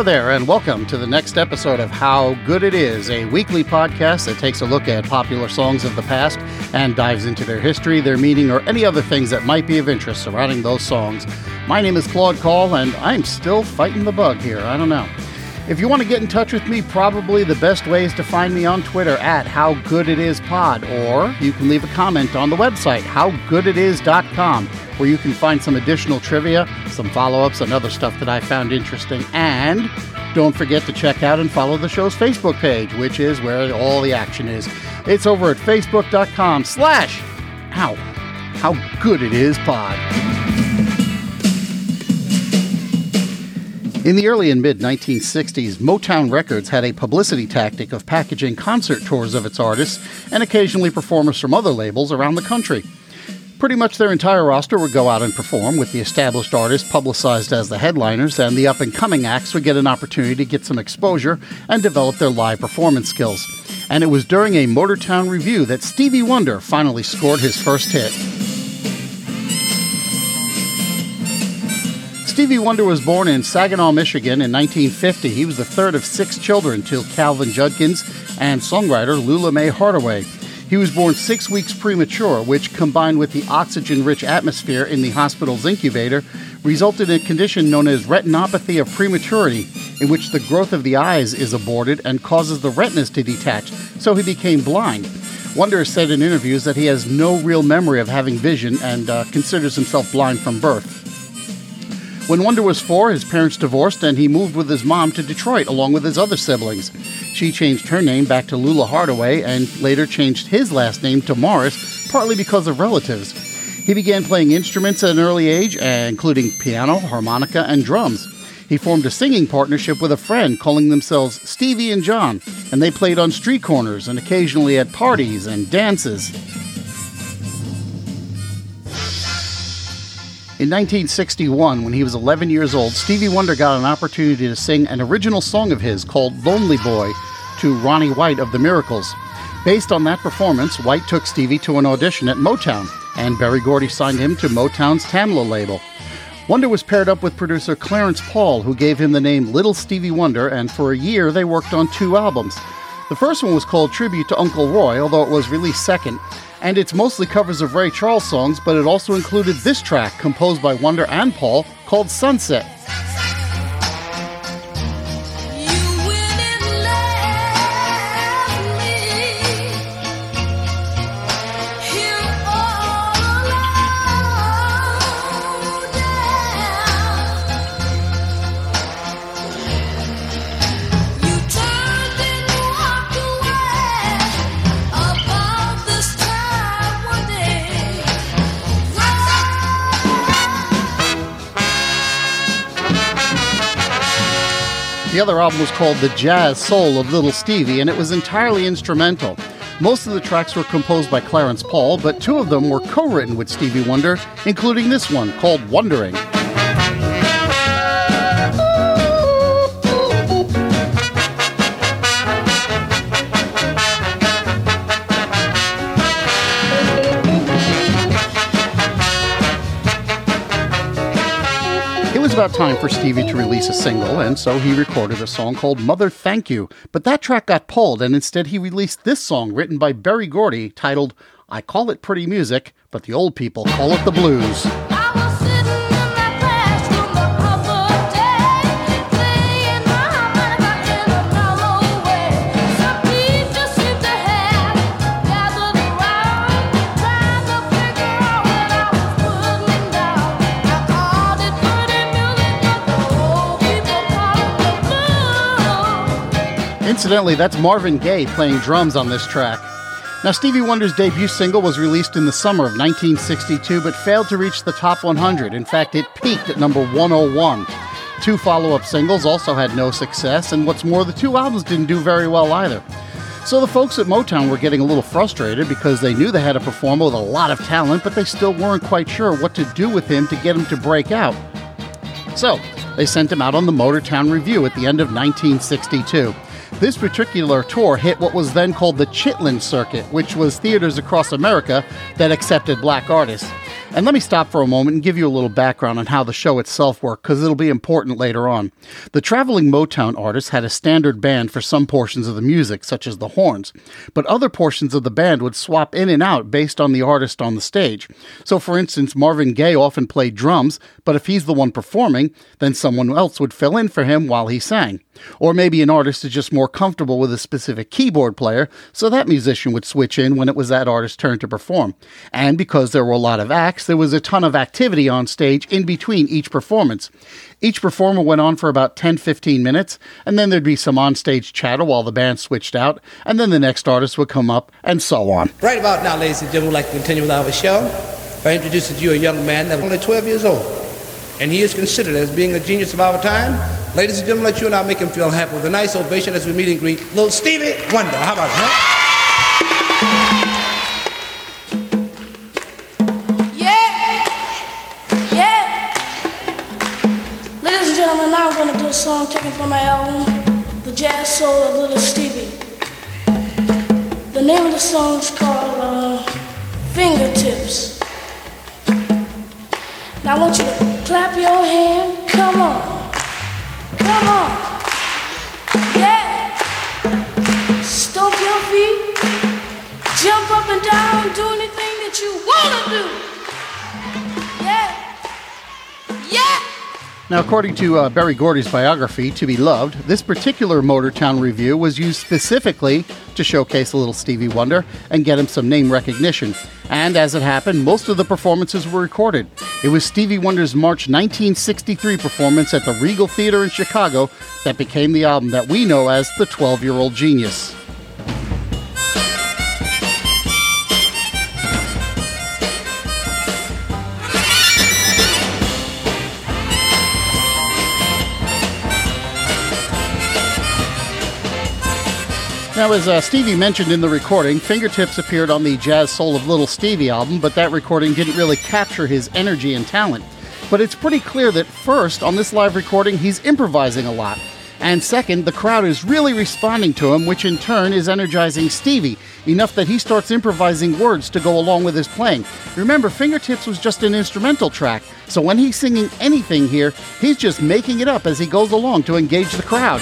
Hello there, and welcome to the next episode of How Good It Is, a weekly podcast that takes a look at popular songs of the past and dives into their history, their meaning, or any other things that might be of interest surrounding those songs. My name is Claude Call, and I'm still fighting the bug here. I don't know. If you want to get in touch with me, probably the best way is to find me on Twitter at How Good It Is Pod, or you can leave a comment on the website, howgooditis.com where you can find some additional trivia, some follow ups, and other stuff that I found interesting. And don't forget to check out and follow the show's Facebook page, which is where all the action is. It's over at facebook.com slash, how, how good it is pod. In the early and mid 1960s, Motown Records had a publicity tactic of packaging concert tours of its artists and occasionally performers from other labels around the country. Pretty much their entire roster would go out and perform, with the established artists publicized as the headliners, and the up and coming acts would get an opportunity to get some exposure and develop their live performance skills. And it was during a Motortown revue that Stevie Wonder finally scored his first hit. Stevie Wonder was born in Saginaw, Michigan in 1950. He was the third of six children to Calvin Judkins and songwriter Lula Mae Hardaway. He was born six weeks premature, which, combined with the oxygen rich atmosphere in the hospital's incubator, resulted in a condition known as retinopathy of prematurity, in which the growth of the eyes is aborted and causes the retinas to detach, so he became blind. Wonder said in interviews that he has no real memory of having vision and uh, considers himself blind from birth. When Wonder was four, his parents divorced and he moved with his mom to Detroit along with his other siblings. She changed her name back to Lula Hardaway and later changed his last name to Morris, partly because of relatives. He began playing instruments at an early age, including piano, harmonica, and drums. He formed a singing partnership with a friend calling themselves Stevie and John, and they played on street corners and occasionally at parties and dances. In 1961, when he was 11 years old, Stevie Wonder got an opportunity to sing an original song of his called Lonely Boy to Ronnie White of the Miracles. Based on that performance, White took Stevie to an audition at Motown, and Berry Gordy signed him to Motown's Tamla label. Wonder was paired up with producer Clarence Paul, who gave him the name Little Stevie Wonder, and for a year they worked on two albums. The first one was called Tribute to Uncle Roy, although it was released second and it's mostly covers of Ray Charles songs, but it also included this track composed by Wonder and Paul called Sunset. The other album was called The Jazz Soul of Little Stevie, and it was entirely instrumental. Most of the tracks were composed by Clarence Paul, but two of them were co written with Stevie Wonder, including this one called Wondering. About time for Stevie to release a single, and so he recorded a song called Mother Thank You. But that track got pulled, and instead he released this song written by Berry Gordy titled I Call It Pretty Music, but the old people call it the blues. Incidentally, that's Marvin Gaye playing drums on this track. Now, Stevie Wonder's debut single was released in the summer of 1962 but failed to reach the top 100. In fact, it peaked at number 101. Two follow up singles also had no success, and what's more, the two albums didn't do very well either. So the folks at Motown were getting a little frustrated because they knew they had a performer with a lot of talent, but they still weren't quite sure what to do with him to get him to break out. So they sent him out on the Motortown Revue at the end of 1962. This particular tour hit what was then called the Chitlin Circuit, which was theaters across America that accepted black artists. And let me stop for a moment and give you a little background on how the show itself worked, because it'll be important later on. The traveling Motown artists had a standard band for some portions of the music, such as the horns, but other portions of the band would swap in and out based on the artist on the stage. So, for instance, Marvin Gaye often played drums, but if he's the one performing, then someone else would fill in for him while he sang. Or maybe an artist is just more comfortable with a specific keyboard player, so that musician would switch in when it was that artist's turn to perform. And because there were a lot of acts, there was a ton of activity on stage in between each performance. Each performer went on for about 10 15 minutes, and then there'd be some onstage chatter while the band switched out, and then the next artist would come up, and so on. Right about now, ladies and gentlemen, we'd like to continue with our show by introducing to you a young man that's only 12 years old, and he is considered as being a genius of our time. Ladies and gentlemen, let you and I make him feel happy with a nice ovation as we meet and greet little Stevie Wonder. How about that? Song taken from my album, The Jazz Soul of Little Stevie. The name of the song is called uh, Fingertips. Now I want you to clap your hand. Come on. Come on. Yeah. Stomp your feet. Jump up and down. Do anything that you want to do. Now, according to uh, Berry Gordy's biography, To Be Loved, this particular Motortown revue was used specifically to showcase a little Stevie Wonder and get him some name recognition. And as it happened, most of the performances were recorded. It was Stevie Wonder's March 1963 performance at the Regal Theater in Chicago that became the album that we know as The 12 Year Old Genius. Now, as uh, Stevie mentioned in the recording, Fingertips appeared on the Jazz Soul of Little Stevie album, but that recording didn't really capture his energy and talent. But it's pretty clear that first, on this live recording, he's improvising a lot. And second, the crowd is really responding to him, which in turn is energizing Stevie, enough that he starts improvising words to go along with his playing. Remember, Fingertips was just an instrumental track, so when he's singing anything here, he's just making it up as he goes along to engage the crowd.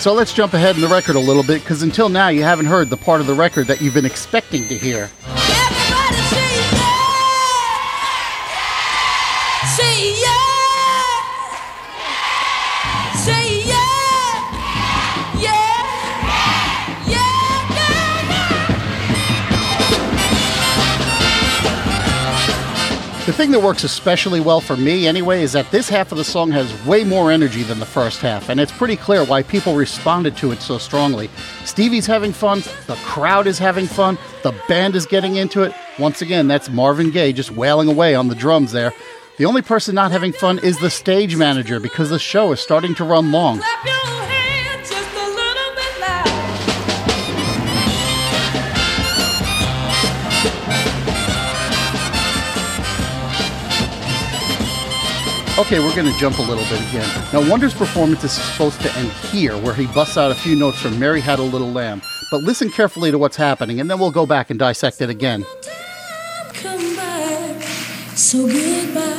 So let's jump ahead in the record a little bit because until now you haven't heard the part of the record that you've been expecting to hear. The thing that works especially well for me, anyway, is that this half of the song has way more energy than the first half, and it's pretty clear why people responded to it so strongly. Stevie's having fun, the crowd is having fun, the band is getting into it. Once again, that's Marvin Gaye just wailing away on the drums there. The only person not having fun is the stage manager because the show is starting to run long. Okay, we're going to jump a little bit again. Now, Wonder's performance is supposed to end here, where he busts out a few notes from Mary Had a Little Lamb. But listen carefully to what's happening, and then we'll go back and dissect it again. So goodbye.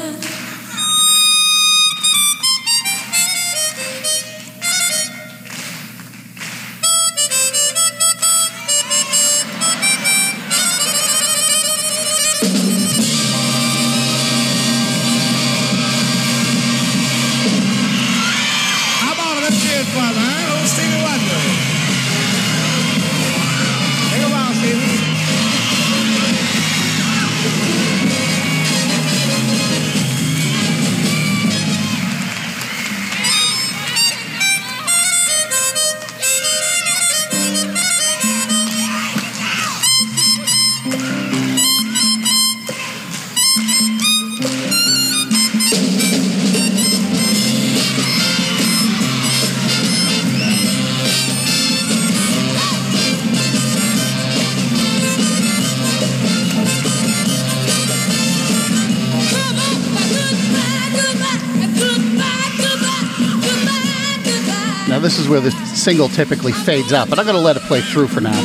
This is where the single typically fades out, but I'm going to let it play through for now.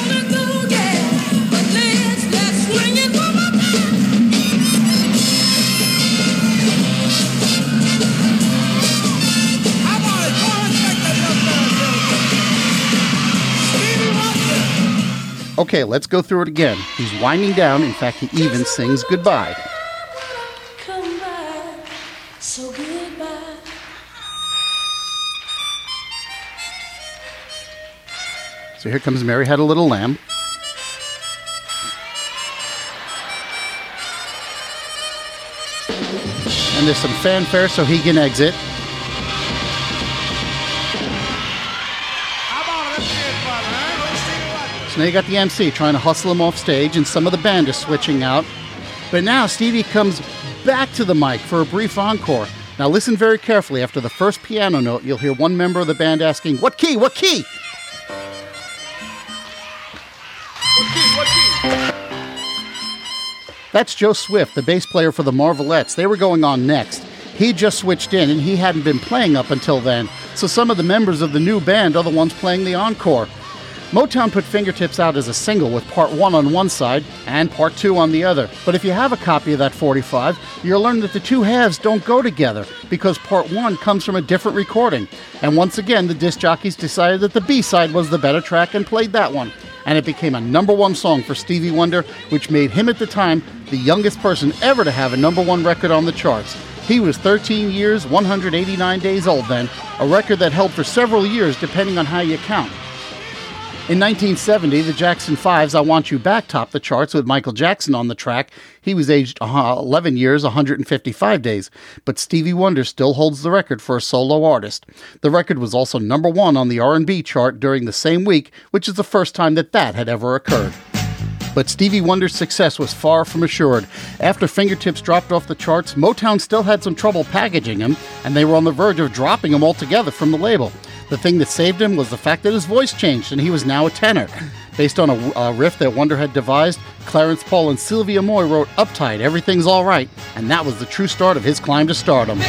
Okay, let's go through it again. He's winding down. In fact, he even sings goodbye. Come by, so goodbye. So here comes Mary Had a Little Lamb. And there's some fanfare so he can exit. So now you got the MC trying to hustle him off stage, and some of the band is switching out. But now Stevie comes back to the mic for a brief encore. Now listen very carefully. After the first piano note, you'll hear one member of the band asking, What key? What key? That's Joe Swift, the bass player for the Marvelettes. They were going on next. He just switched in and he hadn't been playing up until then, so some of the members of the new band are the ones playing the encore. Motown put Fingertips out as a single with part one on one side and part two on the other. But if you have a copy of that 45, you'll learn that the two halves don't go together because part one comes from a different recording. And once again, the disc jockeys decided that the B side was the better track and played that one. And it became a number one song for Stevie Wonder, which made him at the time the youngest person ever to have a number one record on the charts. He was 13 years, 189 days old then, a record that held for several years depending on how you count. In 1970, the Jackson 5's I Want You Back topped the charts with Michael Jackson on the track. He was aged uh, 11 years, 155 days, but Stevie Wonder still holds the record for a solo artist. The record was also number 1 on the R&B chart during the same week, which is the first time that that had ever occurred. But Stevie Wonder's success was far from assured. After Fingertips dropped off the charts, Motown still had some trouble packaging him, and they were on the verge of dropping him altogether from the label. The thing that saved him was the fact that his voice changed and he was now a tenor. Based on a, a, riff that Wonder had devised, Clarence Paul and Sylvia Moy wrote Uptight, Everything's Alright, and that was the true start of his climb to stardom.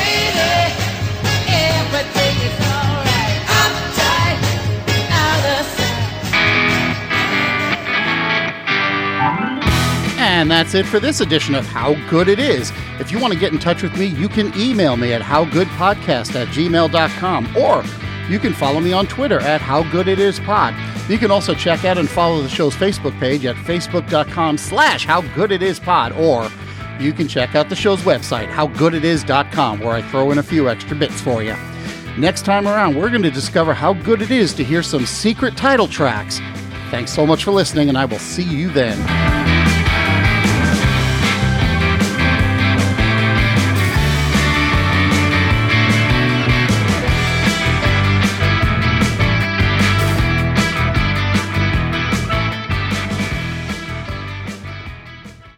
And that's it for this edition of How Good It Is. If you want to get in touch with me, you can email me at howgoodpodcast at gmail.com or you can follow me on Twitter at HowGoodItIsPod. You can also check out and follow the show's Facebook page at facebook.com slash HowGoodItIsPod or you can check out the show's website, howgooditis.com, where I throw in a few extra bits for you. Next time around, we're going to discover how good it is to hear some secret title tracks. Thanks so much for listening, and I will see you then.